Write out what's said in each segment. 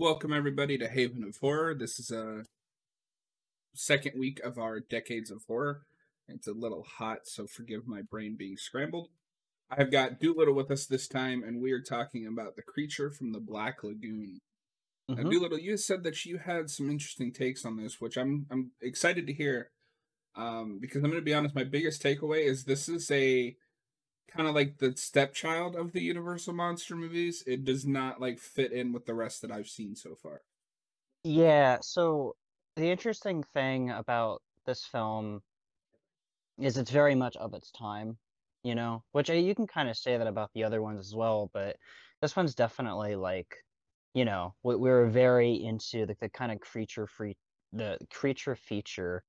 Welcome everybody to Haven of Horror. This is a second week of our Decades of Horror. It's a little hot, so forgive my brain being scrambled. I've got Doolittle with us this time, and we are talking about the creature from the Black Lagoon. Now, Mhm. Doolittle, you said that you had some interesting takes on this, which I'm I'm excited to hear. Um, because I'm going to be honest, my biggest takeaway is this is a kind of like the stepchild of the Universal monster movies. It does not like fit in with the rest that I've seen so far. Yeah, so the interesting thing about this film is it's very much of its time, you know, which uh, you can kind of say that about the other ones as well, but this one's definitely like, you know, we, we were very into the, the kind of creature free, the creature feature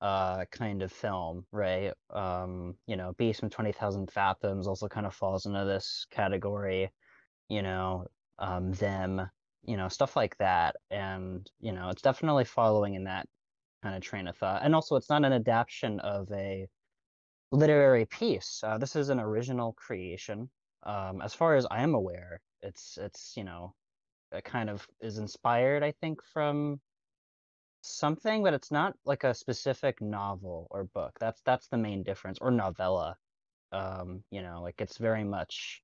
uh kind of film, right? Um, you know, Beast from 20,000 Fathoms also kind of falls into this category, you know, um, them, you know, stuff like that. And, you know, it's definitely following in that kind of train of thought. And also, it's not an adaptation of a literary piece. Uh, this is an original creation. Um, as far as I am aware, it's it's you know, it kind of is inspired, I think, from something, but it's not like a specific novel or book. That's that's the main difference, or novella. Um, you know, like it's very much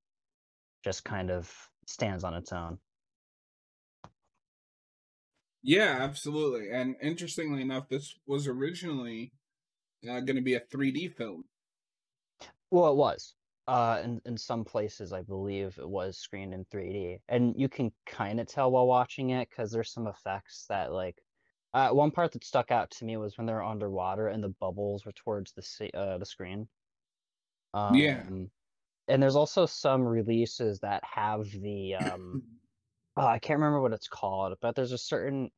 just kind of stands on its own. Yeah, absolutely. And interestingly enough, this was originally uh, going to be a 3D film. Well, it was. Uh, in in some places, I believe it was screened in 3D, and you can kind of tell while watching it because there's some effects that like. Uh, one part that stuck out to me was when they were underwater and the bubbles were towards the sea, uh, the screen. Um, Yeah. and there's also some releases that have the um, oh, I can't remember what it's called, but there's a certain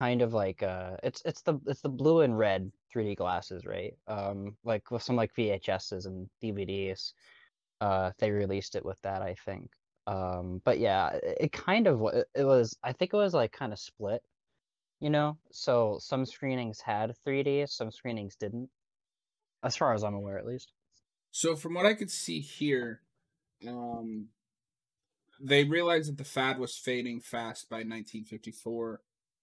kind of like uh it's it's the it's the blue and red 3D glasses, right? Um like with some like VHSs and DVDs. Uh they released it with that, I think. Um but yeah, it, it kind of it, it was I think it was like kind of split, you know? So some screenings had 3D, some screenings didn't. As far as I'm aware at least. So, from what I could see here, um, they realized that the fad was fading fast by 1954.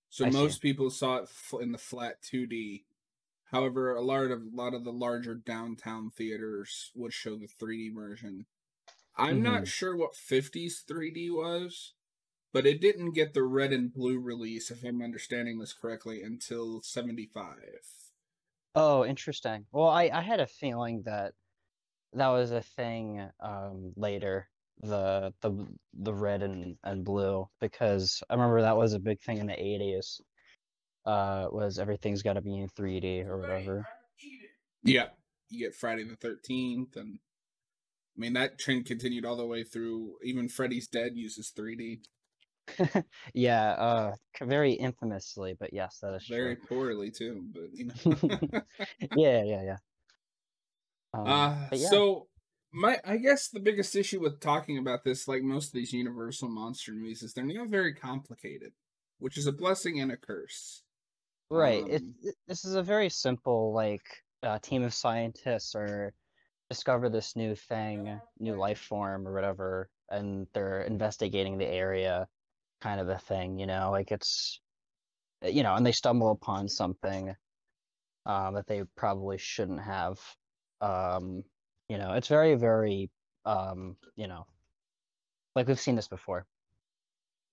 So I see. most people saw it in the flat 2D. However, a lot of a lot of the larger downtown theaters would show the 3D version. I'm not Mhm. sure what 50s 3D was, but it didn't get the red and blue release, if I'm understanding this correctly, until 75. Oh, interesting. Well, I I had a feeling that that was a thing um later, the the the red and and blue, because I remember that was a big thing in the 80s. Uh, was everything's got to be in 3D or whatever. Yeah, you get Friday the Thirteenth, and I mean that trend continued all the way through. Even Freddy's Dead uses 3D Yeah, uh, very infamously, but yes, that is very true. poorly too. But you know, Yeah, yeah, yeah. Um, uh, yeah, so my I guess the biggest issue with talking about this, like most of these Universal monster movies, is they're not very complicated, which is a blessing and a curse. right. It, Um, it this is a very simple like uh, team of scientists or discover this new thing, new life form or whatever, and they're investigating the area, kind of a thing, you know, like it's, uh, you know, and they stumble upon something um, that they probably shouldn't have. Um, you know, it's very, very, um, you know, like we've seen this before.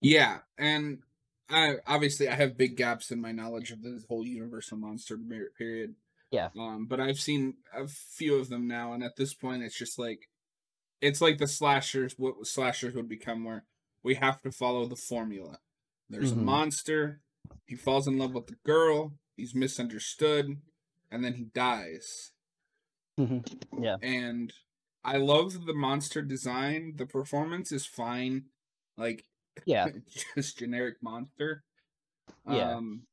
Yeah, and I obviously I have big gaps in my knowledge of this whole Universal monster period. Yeah. Um, but I've seen a few of them now, and at this point, it's just like it's like the slashers. What slashers would become, where we have to follow the formula. There's Mhm. a monster. He falls in love with the girl. He's misunderstood, and then he dies. Yeah. And I love the monster design. The performance is fine. Like Yeah. just generic monster. Yeah. Um,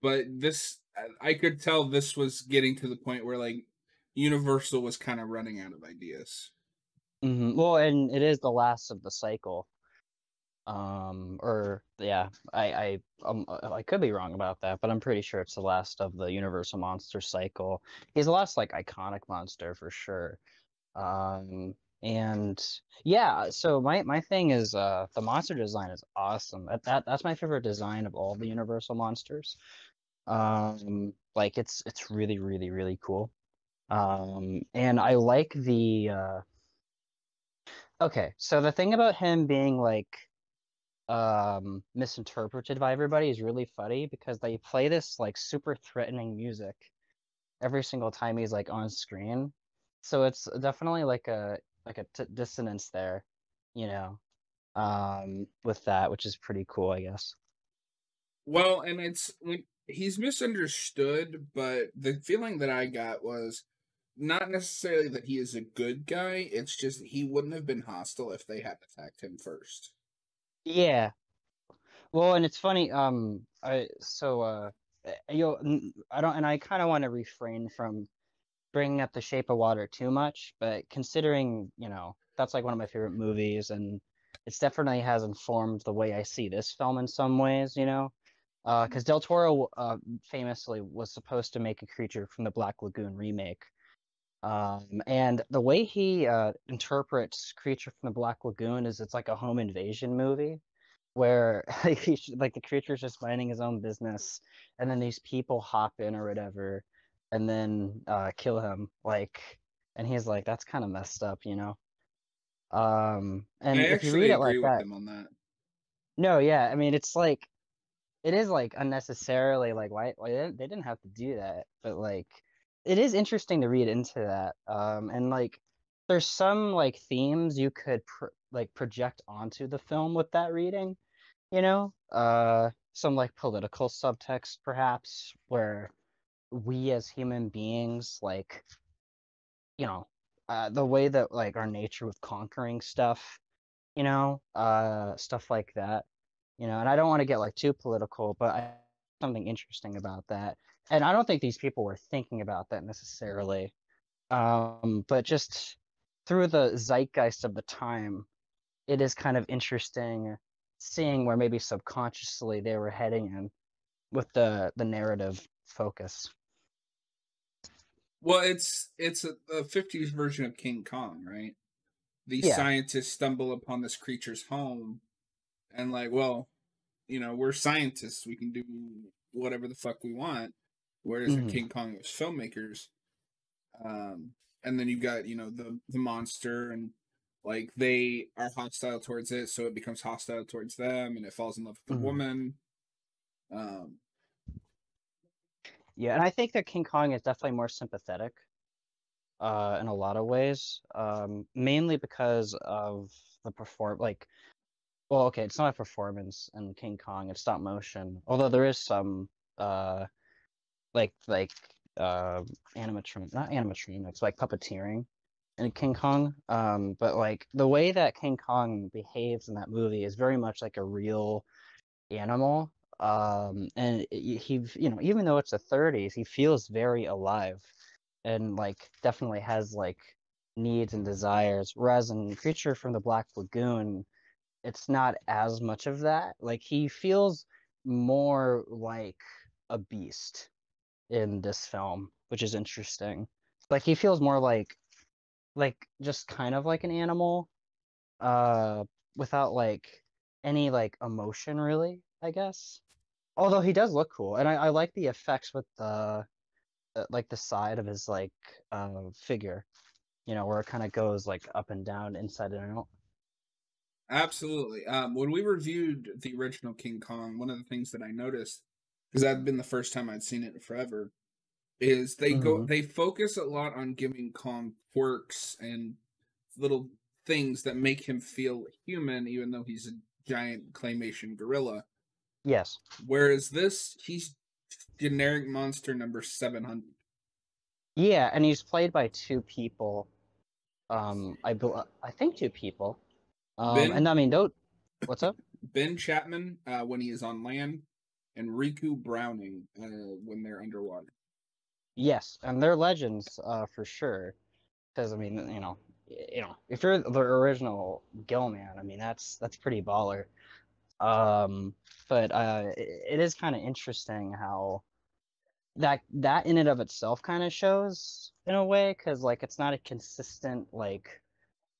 but this, I could tell this was getting to the point where like Universal was kind of running out of ideas. Hmm Well, and it is the last of the cycle. Um, or yeah, I I um uh, I could be wrong about that, but I'm pretty sure it's the last of the Universal monster cycle. He's the last like iconic monster for sure. Um, and yeah, so my my thing is uh the monster design is awesome. That, that that's my favorite design of all the Universal monsters. Um, like it's it's really really really cool. Um, and I like the uh. Okay, so the thing about him being like um misinterpreted by everybody is really funny because they play this like super threatening music every single time he's like on screen. So it's definitely like a like a t- dissonance there, you know, um, with that, which is pretty cool, I guess. Well, and it's when he's misunderstood, but the feeling that I got was not necessarily that he is a good guy. It's just he wouldn't have been hostile if they had attacked him first. Yeah. Well, and it's funny. Um, I so uh, you I don't, and I kind of want to refrain from bringing up The Shape of Water too much, but considering you know that's like one of my favorite movies, and it's definitely has informed the way I see this film in some ways. You know, because uh, Del Toro uh, famously was supposed to make a creature from the Black Lagoon remake. Um, and the way he uh, interprets Creature from the Black Lagoon is it's like a home invasion movie where he, like the creature's just minding his own business and then these people hop in or whatever and then uh, kill him like and he's like that's kind of messed up you know? Um and I if you read it like that, that. No yeah i mean it's like it is like unnecessarily like why, why they didn't have to do that but like it is interesting to read into that um and like there's some like themes you could pr- like project onto the film with that reading you know? Uh some like political subtext perhaps where we as human beings like you know uh, the way that like our nature with conquering stuff you know uh stuff like that you know and i don't want to get like too political but I, something interesting about that and i don't think these people were thinking about that necessarily um but just through the zeitgeist of the time it is kind of interesting seeing where maybe subconsciously they were heading in with the the narrative focus well, it's it's a, a 50s version of King Kong, right? These yeah. scientists stumble upon this creature's home and like, well, you know, we're scientists, we can do whatever the fuck we want. Whereas mm-hmm. in King Kong it was filmmakers. Um and then you've got, you know, the the monster and like they are hostile towards it, so it becomes hostile towards them and it falls in love with the mm-hmm. woman. Um yeah, and I think that King Kong is definitely more sympathetic uh, in a lot of ways, um, mainly because of the perform like. Well, okay, it's not a performance in King Kong; it's stop motion. Although there is some, uh, like like uh, animatronic, not animatronics, like puppeteering in King Kong. Um, but like the way that King Kong behaves in that movie is very much like a real animal um and he you know even though it's the 30s he feels very alive and like definitely has like needs and desires whereas in creature from the black lagoon it's not as much of that like he feels more like a beast in this film which is interesting like he feels more like like just kind of like an animal uh without like any like emotion really i guess Although he does look cool, and I, I like the effects with the uh, like the side of his like uh, figure, you know, where it kind of goes like up and down, inside and out. Absolutely. Um, when we reviewed the original King Kong, one of the things that I noticed, because that had been the first time I'd seen it in forever, is they mm-hmm. go they focus a lot on giving Kong quirks and little things that make him feel human, even though he's a giant claymation gorilla. Yes. Whereas this, he's generic monster number 700. Yeah, and he's played by two people. Um, I I think two people. Um, ben, and I mean, don't. What's up? Ben Chapman uh, when he is on land, and Ricou Browning uh, when they're underwater. Yes, and they're legends uh, for sure. Because I mean, you know, you know, if you're the original Gillman, I mean, that's that's pretty baller. Um, but uh, it is kind of interesting how that that in and of itself kind of shows in a way because like it's not a consistent like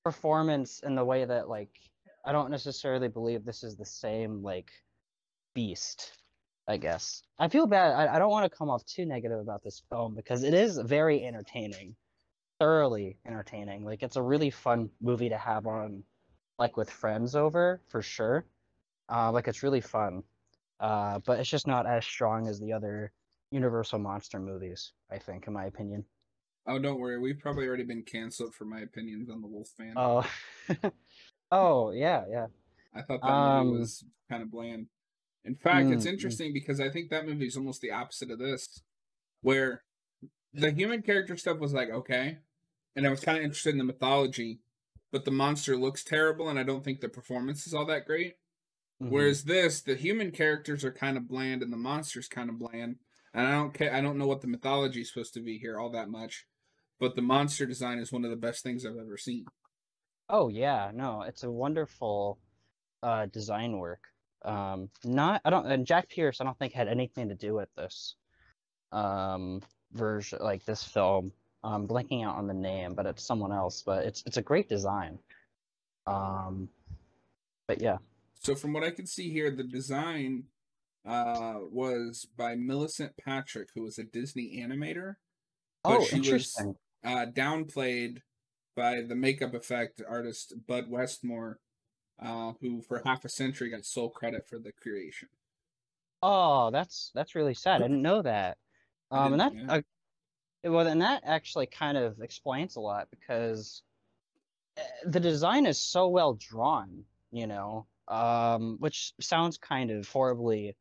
performance in the way that like I don't necessarily believe this is the same like beast. I guess I feel bad. I, I don't want to come off too negative about this film because it is very entertaining, thoroughly entertaining. Like it's a really fun movie to have on, like with friends over for sure. Uh, like it's really fun, uh, but it's just not as strong as the other Universal monster movies. I think, in my opinion. Oh, don't worry. We've probably already been canceled for my opinions on the Wolfman. Oh, oh yeah, yeah. I thought that Um, movie was kind of bland. In fact, it's Mm, mm. interesting because I think that movie is almost the opposite of this, where the human character stuff was like okay, and I was kind of interested in the mythology, but the monster looks terrible, and I don't think the performance is all that great. Mhm. Whereas this, the human characters are kind of bland, and the monster's kind of bland, and I don't care. I don't know what the mythology is supposed to be here all that much, but the monster design is one of the best things I've ever seen. Oh yeah, no, it's a wonderful uh design work. Um not I don't and Jack Pierce I don't think had anything to do with this um version like this film. I'm blanking out on the name, but it's someone else, but it's it's a great design. Um but yeah. So from what I can see here, the design uh was by Millicent Patrick, who was a Disney animator, But Oh, she was- interesting. uh downplayed by the makeup effect artist Bud Westmore, uh, who for half a century got sole credit for the creation. Oh, that's that's really sad. I didn't know that. Um, and that didn't, uh, well, then that actually kind of explains a lot because uh, the design is so well drawn, you know, um, which sounds kind of horribly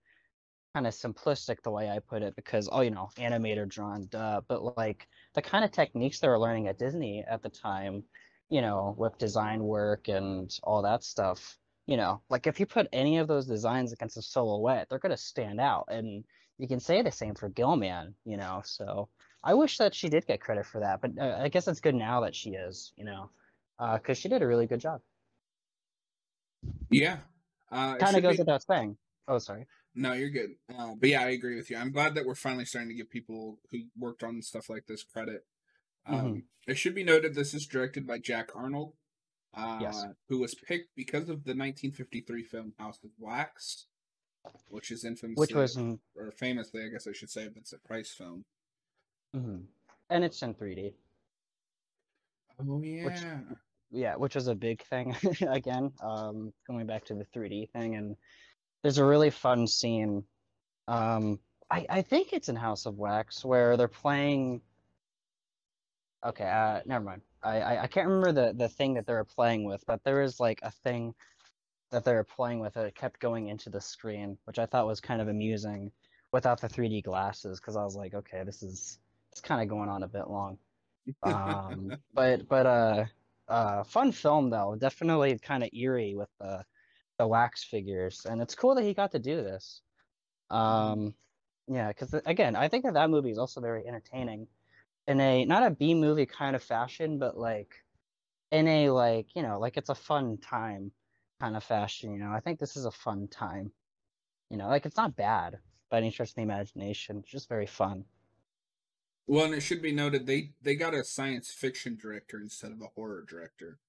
kind of simplistic the way I put it because oh, you know, animator drawn, duh. But like the kind of techniques they were learning at Disney at the time, you know, with design work and all that stuff you know, like if you put any of those designs against a silhouette, they're gonna stand out. And you can say the same for Gillman, you know. So I wish that she did get credit for that, but uh, I guess it's good now that she is, you know, because she did a really good job. Yeah. Uh, Kind of goes be- without saying. Oh, sorry. No, you're good. Uh, but yeah, I agree with you. I'm glad that we're finally starting to give people who worked on stuff like this credit. Um, Mhm. It should be noted this is directed by Jack Arnold, uh, Yes. who was picked because of the 1953 film House of Wax, which is infamous, Which was or famously, I guess I should say, a Price film. mhm. and it's in 3D. Oh yeah. yeah, which was a big thing again. Um, going back to the 3D thing, and there's a really fun scene. Um, I I think it's in House of Wax where they're playing. Okay, uh, never mind. I, I I can't remember the the thing that they were playing with, but there is like a thing that they were playing with that kept going into the screen, which I thought was kind of amusing without the 3D glasses, because I was like, okay, this is it's kind of going on a bit long. Um but but uh uh fun film though. Definitely kind of eerie with the the wax figures and it's cool that he got to do this. Um yeah because again i think that that movie is also very entertaining in a not a b movie kind of fashion but like in a like you know like it's a fun time kind of fashion you know? I think this is a fun time. You know like it's not bad by any stretch of the imagination it's just very fun. Well, and it should be noted they they got a science fiction director instead of a horror director,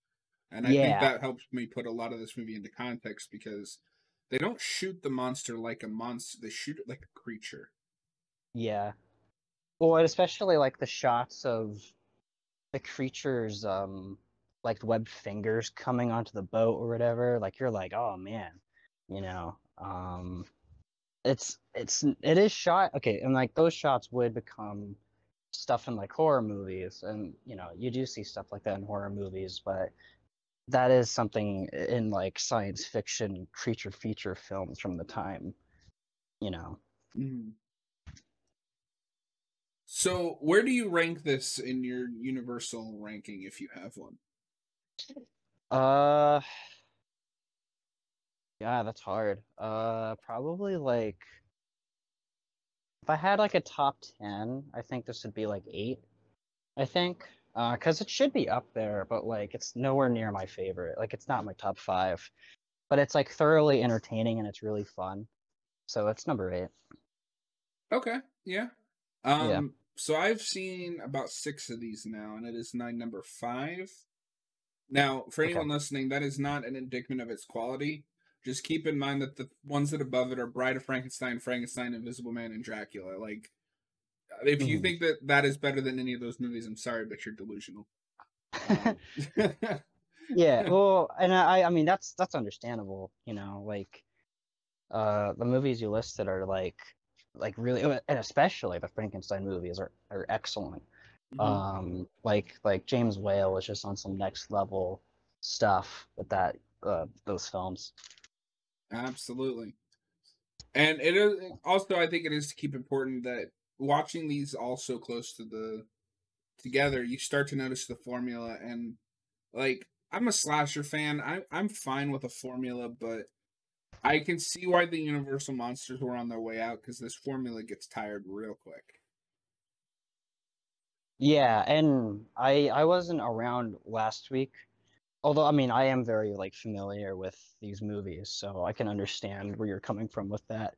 and I think that helps me put a lot of this movie into context because they don't shoot the monster like a monster; they shoot it like a creature. Yeah. Well, especially like the shots of the creatures, um, like webbed fingers coming onto the boat or whatever. Like you're like, oh man, you know. Um, it's it's it is shot okay, and like those shots would become stuff in like horror movies, and you know you do see stuff like that in horror movies, but that is something in like science fiction creature feature films from the time, you know. Mm-hmm. So, where do you rank this in your universal ranking, if you have one? Uh, yeah, that's hard. Uh, probably like if I had like a top 10, I think this would be like 8. I think. uh cuz it should be up there, but like it's nowhere near my favorite. Like it's not my top 5. But it's like thoroughly entertaining and it's really fun. So it's number 8. Okay, yeah. Um, Yeah. So I've seen about six of these now, and it is nine number five. Now, for Okay. anyone listening, that is not an indictment of its quality. Just keep in mind that the ones that above it are Bride of Frankenstein, Frankenstein, Invisible Man, and Dracula. Like, if you Mhm. think that that is better than any of those movies, I'm sorry, but you're delusional. Um, Yeah, well, and I I mean that's that's understandable, you know, like uh the movies you listed are like like really and especially the Frankenstein movies are are excellent. mhm. Um like like James Whale is just on some next level stuff with that uh those films. Absolutely. And it is also I think it is to keep important that watching these all so close to the together, you start to notice the formula and like I'm a slasher fan. I I'm fine with a formula, but I can see why the Universal monsters were on their way out because this formula gets tired real quick. Yeah, and I I wasn't around last week. Although I mean I am very like familiar with these movies, so I can understand where you're coming from with that.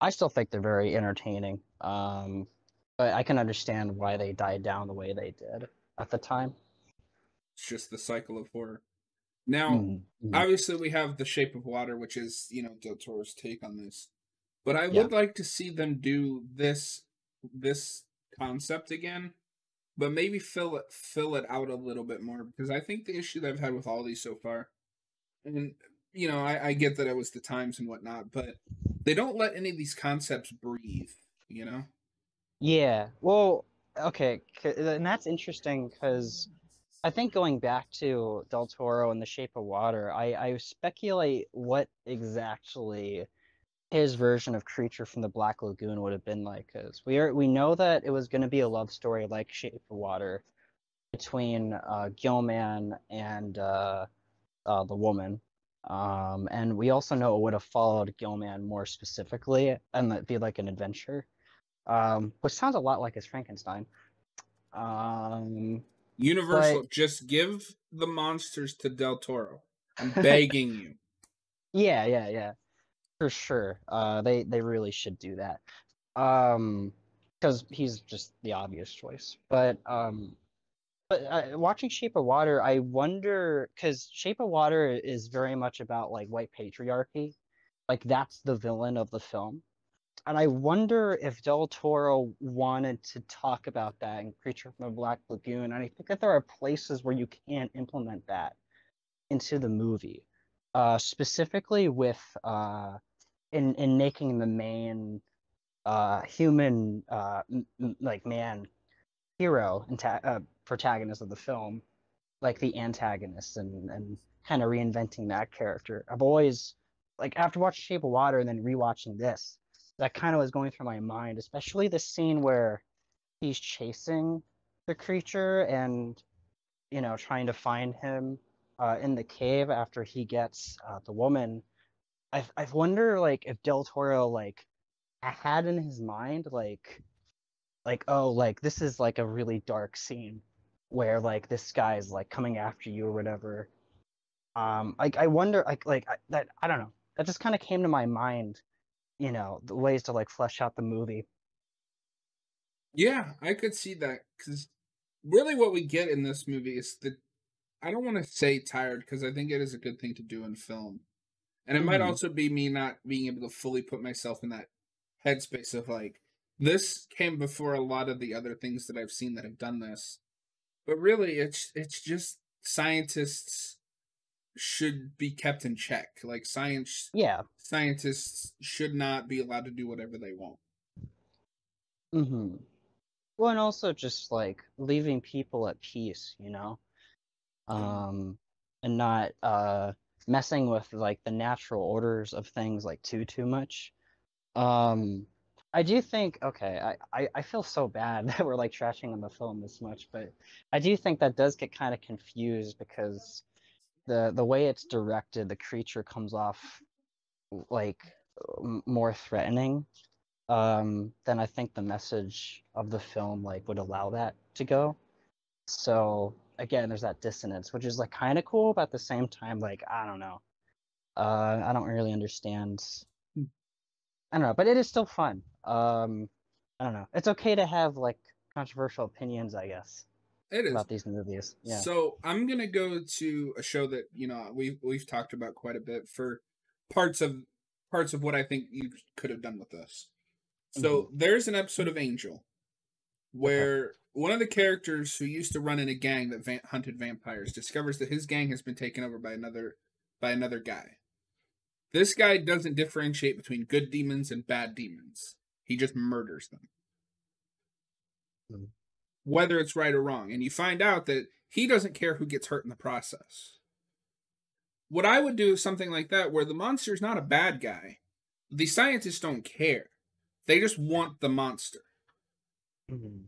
I still think they're very entertaining. Um, but I can understand why they died down the way they did at the time. It's just the cycle of horror. Now, Mhm, mhm. obviously we have the shape of water which is you know del toro's take on this but i Yeah. would like to see them do this this concept again but maybe fill it fill it out a little bit more because i think the issue that i've had with all these so far and you know i, I get that it was the times and whatnot but they don't let any of these concepts breathe you know Yeah, well, okay, and that's interesting because I think going back to Del Toro and The Shape of Water, I, I speculate what exactly his version of Creature from the Black Lagoon would have been like. Because we are we know that it was going to be a love story like Shape of Water between uh, Gillman and uh, uh, the woman. Um, and we also know it would have followed Gillman more specifically, and that'd be like an adventure um, which sounds a lot like his Frankenstein. Um, universal But- just give the monsters to del toro i'm begging you yeah, yeah, yeah, for sure. Uh, they they really should do that. Um, because he's just the obvious choice. But um, but uh, watching Shape of Water, I wonder because Shape of Water is very much about like white patriarchy, like that's the villain of the film. And I wonder if Del Toro wanted to talk about that in Creature from the Black Lagoon. And I think that there are places where you can implement that into the movie, uh, specifically with uh, in in making the main uh, human uh, m- like man hero and uh, protagonist of the film, like the antagonist, and and kind of reinventing that character. I've always like after watching Shape of Water and then rewatching this, that kind of was going through my mind, especially the scene where he's chasing the creature and you know trying to find him uh, in the cave after he gets uh, the woman. I I wonder like if Del Toro like had in his mind like like oh like this is like a really dark scene where like this guy's like coming after you or whatever. Um, like I wonder like like I, that I don't know that just kind of came to my mind you know the ways to like flesh out the movie Yeah, I could see that because really what we get in this movie is the I don't want to say tired because I think it is a good thing to do in film. And it might Mhm. also be me not being able to fully put myself in that headspace of like, this came before a lot of the other things that I've seen that have done this. But really, it's it's just scientists should be kept in check. Like science yeah scientists should not be allowed to do whatever they want. mm-hmm. well and also just like leaving people at peace you know um and not uh messing with like the natural orders of things like too too much um I do think okay I, I I feel so bad that we're like trashing on the film this much but I do think that does get kind of confused because the the way it's directed the creature comes off like more threatening um than I think the message of the film like would allow that to go. So again there's that dissonance which is like kind of cool but at the same time like I don't know. Uh I don't really understand. Hmm. I don't know but it is still fun. Um I don't know. It's okay to have like controversial opinions I guess It is. about these movies. Yeah. So I'm gonna go to a show that you know we've we've talked about quite a bit for parts of parts of what I think you could have done with this. So Mm-hmm. there's an episode of Angel where one of the characters who used to run in a gang that va- hunted vampires discovers that his gang has been taken over by another by another guy. This guy doesn't differentiate between good demons and bad demons. He just murders them. Mhm. Whether it's right or wrong. And you find out that he doesn't care who gets hurt in the process. What I would do is something like that where the monster's not a bad guy. The scientists don't care. They just want the monster. Mhm.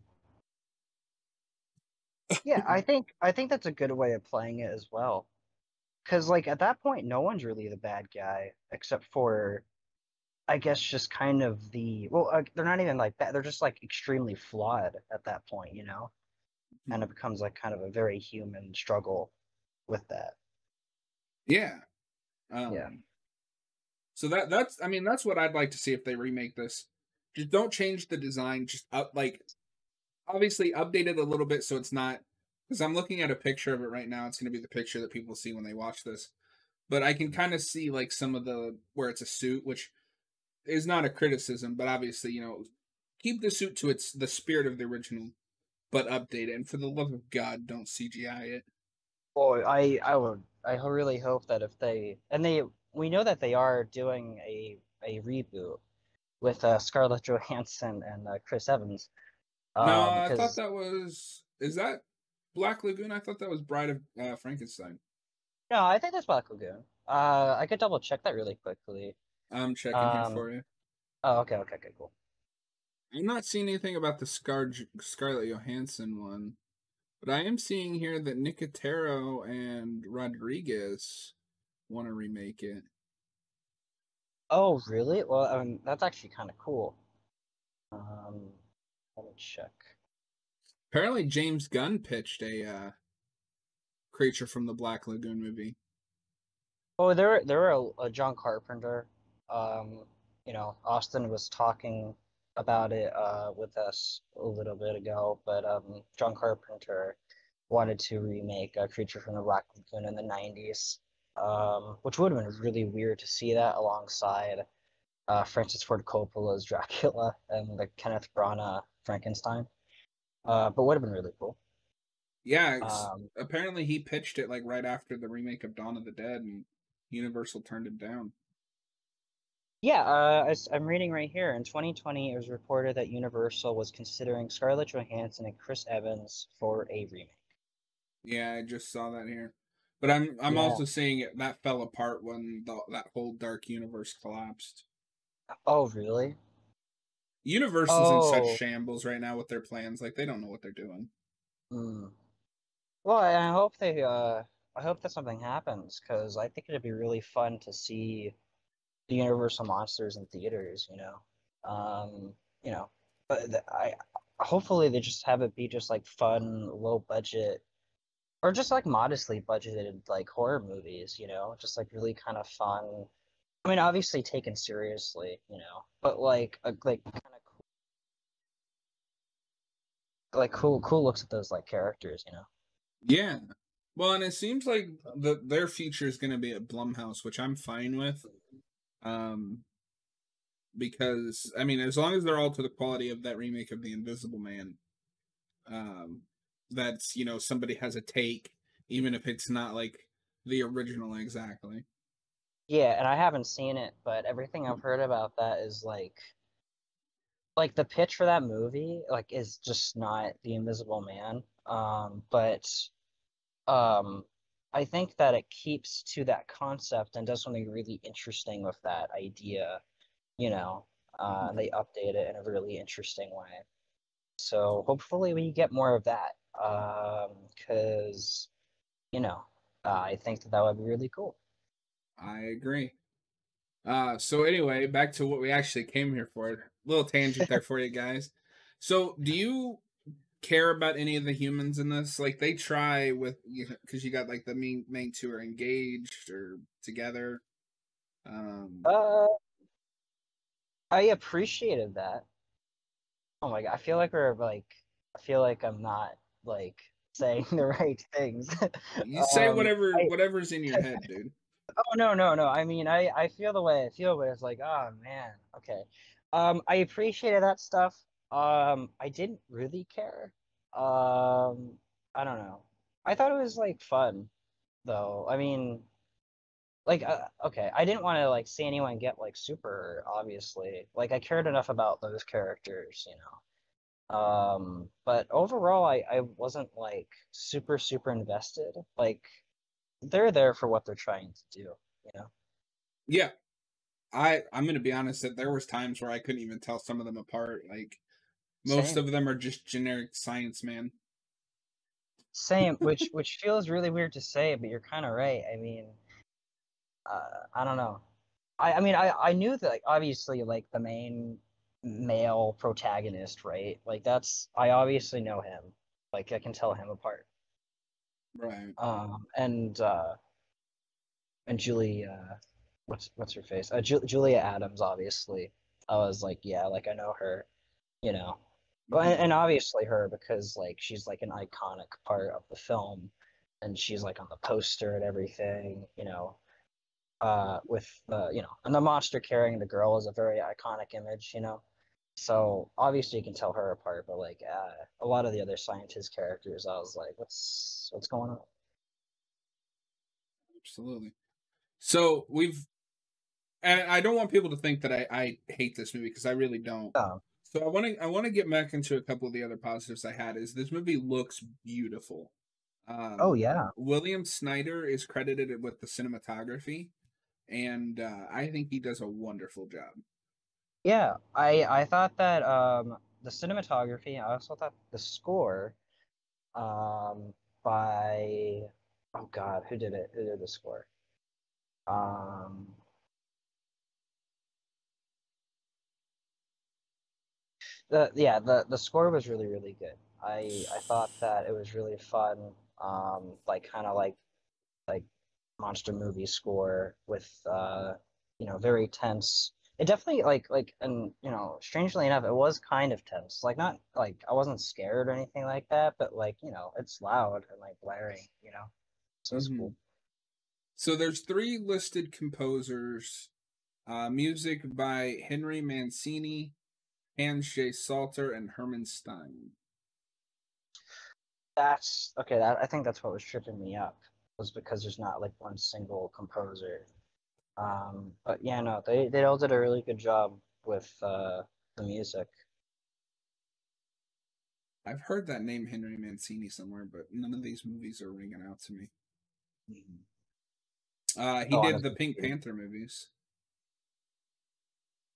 yeah, I think I think that's a good way of playing it as well. Cause like at that point, no one's really the bad guy except for, I guess, just kind of the well, uh, they're not even like bad. They're just like extremely flawed at that point, you know. And it becomes like kind of a very human struggle with that. Yeah. Um, Yeah. So that that's I mean that's what I'd like to see if they remake this. Just don't change the design. Just up like obviously update it a little bit so it's not because I'm looking at a picture of it right now. It's going to be the picture that people see when they watch this. But I can kind of see like some of the where it's a suit, which is not a criticism, but obviously you know keep the suit to its the spirit of the original, but update it. And for the love of God, don't CGI it. Well, I I would I really hope that if they and they we know that they are doing a a reboot with uh, Scarlett Johansson and uh, Chris Evans. no, Um, I thought that was is that Black Lagoon? I thought that was Bride of uh, Frankenstein. No, I think that's Black Lagoon. Uh, I could double check that really quickly. I'm checking Um, here for you. Oh, okay, okay, okay, cool. I'm not seeing anything about the Scar- Scarlett Johansson one, but I am seeing here that Nicotero and Rodriguez want to remake it. Oh, really? Well, I mean, that's actually kind of cool. Um, let me check. Apparently, James Gunn pitched a uh, creature from the Black Lagoon movie. Oh, there, there were a, a John Carpenter. Um, you know, Austin was talking about it uh with us a little bit ago, but um, John Carpenter wanted to remake a Creature from the Black Lagoon in the '90s, um, which would have been really weird to see that alongside uh, Francis Ford Coppola's Dracula and the Kenneth Branagh Frankenstein. Uh, but would have been really cool. Yeah, Um, apparently he pitched it like right after the remake of Dawn of the Dead, and Universal turned it down. Yeah, uh, as I'm reading right here. In 2020, it was reported that Universal was considering Scarlett Johansson and Chris Evans for a remake. Yeah, I just saw that here. But I'm I'm Yeah. also seeing it that fell apart when the, that whole dark universe collapsed. Oh, really? Universal's in Oh. such shambles right now with their plans. Like they don't know what they're doing. Hmm. Well, I I hope they, uh, I hope that something happens because I think it'd be really fun to see the Universal monsters in theaters. You know, um, you know, but I hopefully they just have it be just like fun, low budget, or just like modestly budgeted like horror movies. You know, just like really kind of fun. I mean, obviously taken seriously, you know, but like a, like kind of cool, like cool cool looks at those like characters, you know. Yeah. Well, and it seems like the their future is going to be at Blumhouse, which I'm fine with. Um, because I mean, as long as they're all to the quality of that remake of The Invisible Man, um, that's you know somebody has a take, even if it's not like the original exactly. Yeah, and I haven't seen it, but everything I've heard about that is like like the pitch for that movie like is just not The Invisible Man. Um, but um I think that it keeps to that concept and does something really interesting with that idea, you know. Uh, they update it in a really interesting way. So hopefully we get more of that. Um, because you know, uh, I think that that would be really cool. I agree. Uh, so anyway, back to what we actually came here for. A little tangent there for you guys. So, do you care about any of the humans in this? Like, they try with because you got like the main main two are engaged or together. Um, Uh, I appreciated that. Oh my god, I feel like we're like, I feel like I'm not like saying the right things. You say Um, whatever I- whatever's in your head, dude. Oh no, no, no. I mean, I I feel the way I feel, but it's like, oh man, okay. Um, I appreciated that stuff. Um, I didn't really care. Um, I don't know. I thought it was like fun, though. I mean, like, uh, okay, I didn't want to like see anyone get like super, obviously. Like, I cared enough about those characters, you know. Um, but overall, I I wasn't like super super invested. Like, they're there for what they're trying to do, you know. Yeah. I I'm gonna be honest that there was times where I couldn't even tell some of them apart. Like most Same. of them are just generic science man. Same, which which feels really weird to say, but you're kind of right. I mean, uh, I don't know. I I mean, I I knew that like, obviously like the main male protagonist, right? Like that's I obviously know him. Like I can tell him apart. Right. Um, and uh, and Julie, uh, what's what's her face? Uh, Ju- Julia Adams, obviously. I was like, yeah, like I know her, you know. Well, and, and obviously her because like she's like an iconic part of the film, and she's like on the poster and everything, you know. Uh, with the you know, and the monster carrying the girl is a very iconic image, you know. So obviously you can tell her apart, but like uh, a lot of the other scientist characters, I was like, what's what's going on? Absolutely. So we've and I don't want people to think that I, I hate this movie because I really don't. Oh. So I want to I want to get back into a couple of the other positives I had. Is this movie looks beautiful. Um, Oh yeah. William Snyder is credited with the cinematography, and uh, I think he does a wonderful job. Yeah, I I thought that um the cinematography, I also thought the score um by oh God, who did it? Who did the score? Um the yeah, the the score was really really good. I I thought that it was really fun um like kind of like like monster movie score with uh you know very tense it definitely like like and you know strangely enough it was kind of tense like not like i wasn't scared or anything like that but like you know it's loud and like blaring you know so it's Mhm. cool So there's three listed composers. Uh, music by Henry Mancini, Hans J. Salter, and Herman Stein. that's okay that i think that's what was tripping me up was because there's not like one single composer um but yeah no they they all did a really good job with uh the music I've heard that name Henry Mancini somewhere, but none of these movies are ringing out to me. Uh, he Oh, did honestly, the Pink. Panther movies.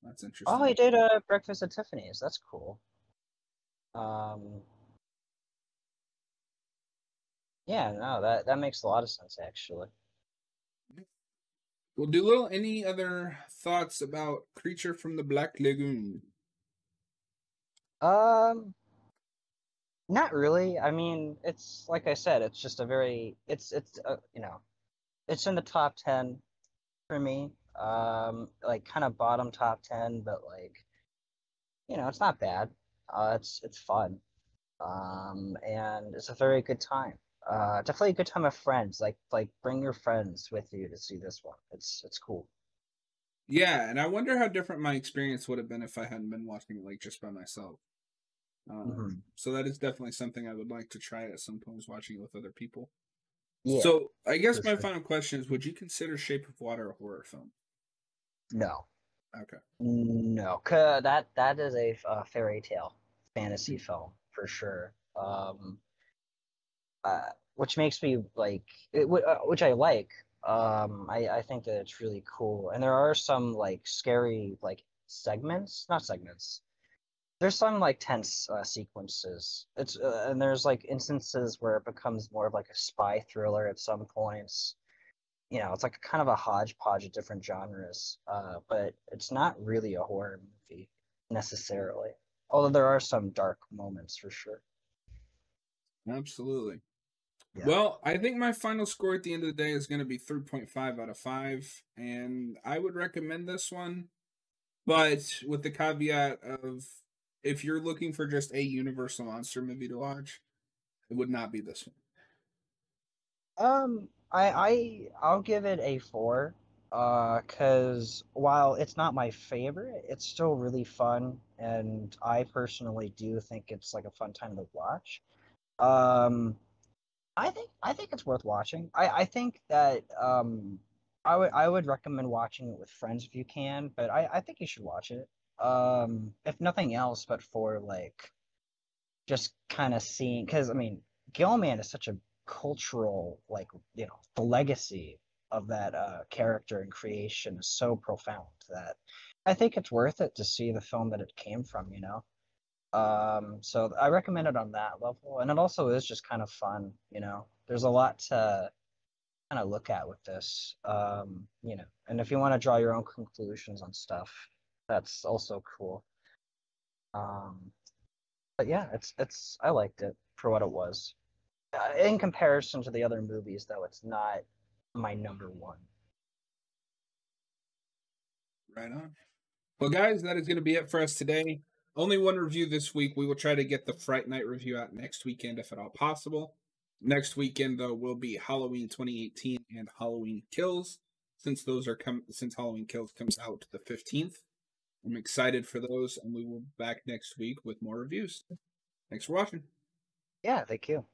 That's interesting. Oh, he did uh, Breakfast at Tiffany's. That's cool. Um, yeah, no, that that makes a lot of sense actually. Well, Doolittle, any other thoughts about Creature from the Black Lagoon? Um, not really. I mean, it's like I said, it's just a very it's it's uh, you know, it's in the top 10 for me. Um, like kind of bottom top 10, but like you know, it's not bad. Uh, it's it's fun. Um, and it's a very good time. Uh, definitely a good time of friends. Like like bring your friends with you to see this one. It's it's cool. Yeah, and I wonder how different my experience would have been if I hadn't been watching it like just by myself. Um, Mhm. So that is definitely something I would like to try at some point watching it with other people. Yeah. So I guess my sure. final question is: Would you consider Shape of Water a horror film? No. Okay. No, that that is a uh, fairy tale fantasy film for sure. Um, uh, which makes me like it, uh, which I like. Um, I I think that it's really cool, and there are some like scary like segments, not segments. There's some like tense uh, sequences. It's uh, and there's like instances where it becomes more of like a spy thriller at some points. You know, it's like kind of a hodgepodge of different genres. Uh, but it's not really a horror movie necessarily. Although there are some dark moments for sure. Absolutely. Yeah. Well, I think my final score at the end of the day is going to be 3.5 out of 5. And I would recommend this one. But with the caveat of if you're looking for just a Universal Monster movie to watch, It would not be this one. Um, I I I'll give it a four. Uh, cause while it's not my favorite, it's still really fun, and I personally do think it's like a fun time to watch. Um, I think I think it's worth watching. I I think that um I would I would recommend watching it with friends if you can, but I I think you should watch it. Um, if nothing else, but for like just kind of seeing, because I mean, Gillman is such a cultural like you know the legacy of that uh, character and creation is so profound that I think it's worth it to see the film that it came from. You know. Um, so I recommend it on that level, and it also is just kind of fun. You know, there's a lot to kind of look at with this. Um, you know, and if you want to draw your own conclusions on stuff, that's also cool. Um, but yeah, it's it's I liked it for what it was. Uh, in comparison to the other movies, though, it's not my number one. Right on. Well, guys, that is going to be it for us today. Only one review this week. We will try to get the Fright Night review out next weekend if at all possible. Next weekend though will be Halloween 2018 and Halloween Kills since those are come since Halloween Kills comes out the 15th. I'm excited for those and we will be back next week with more reviews. Thanks for watching. Yeah, thank you.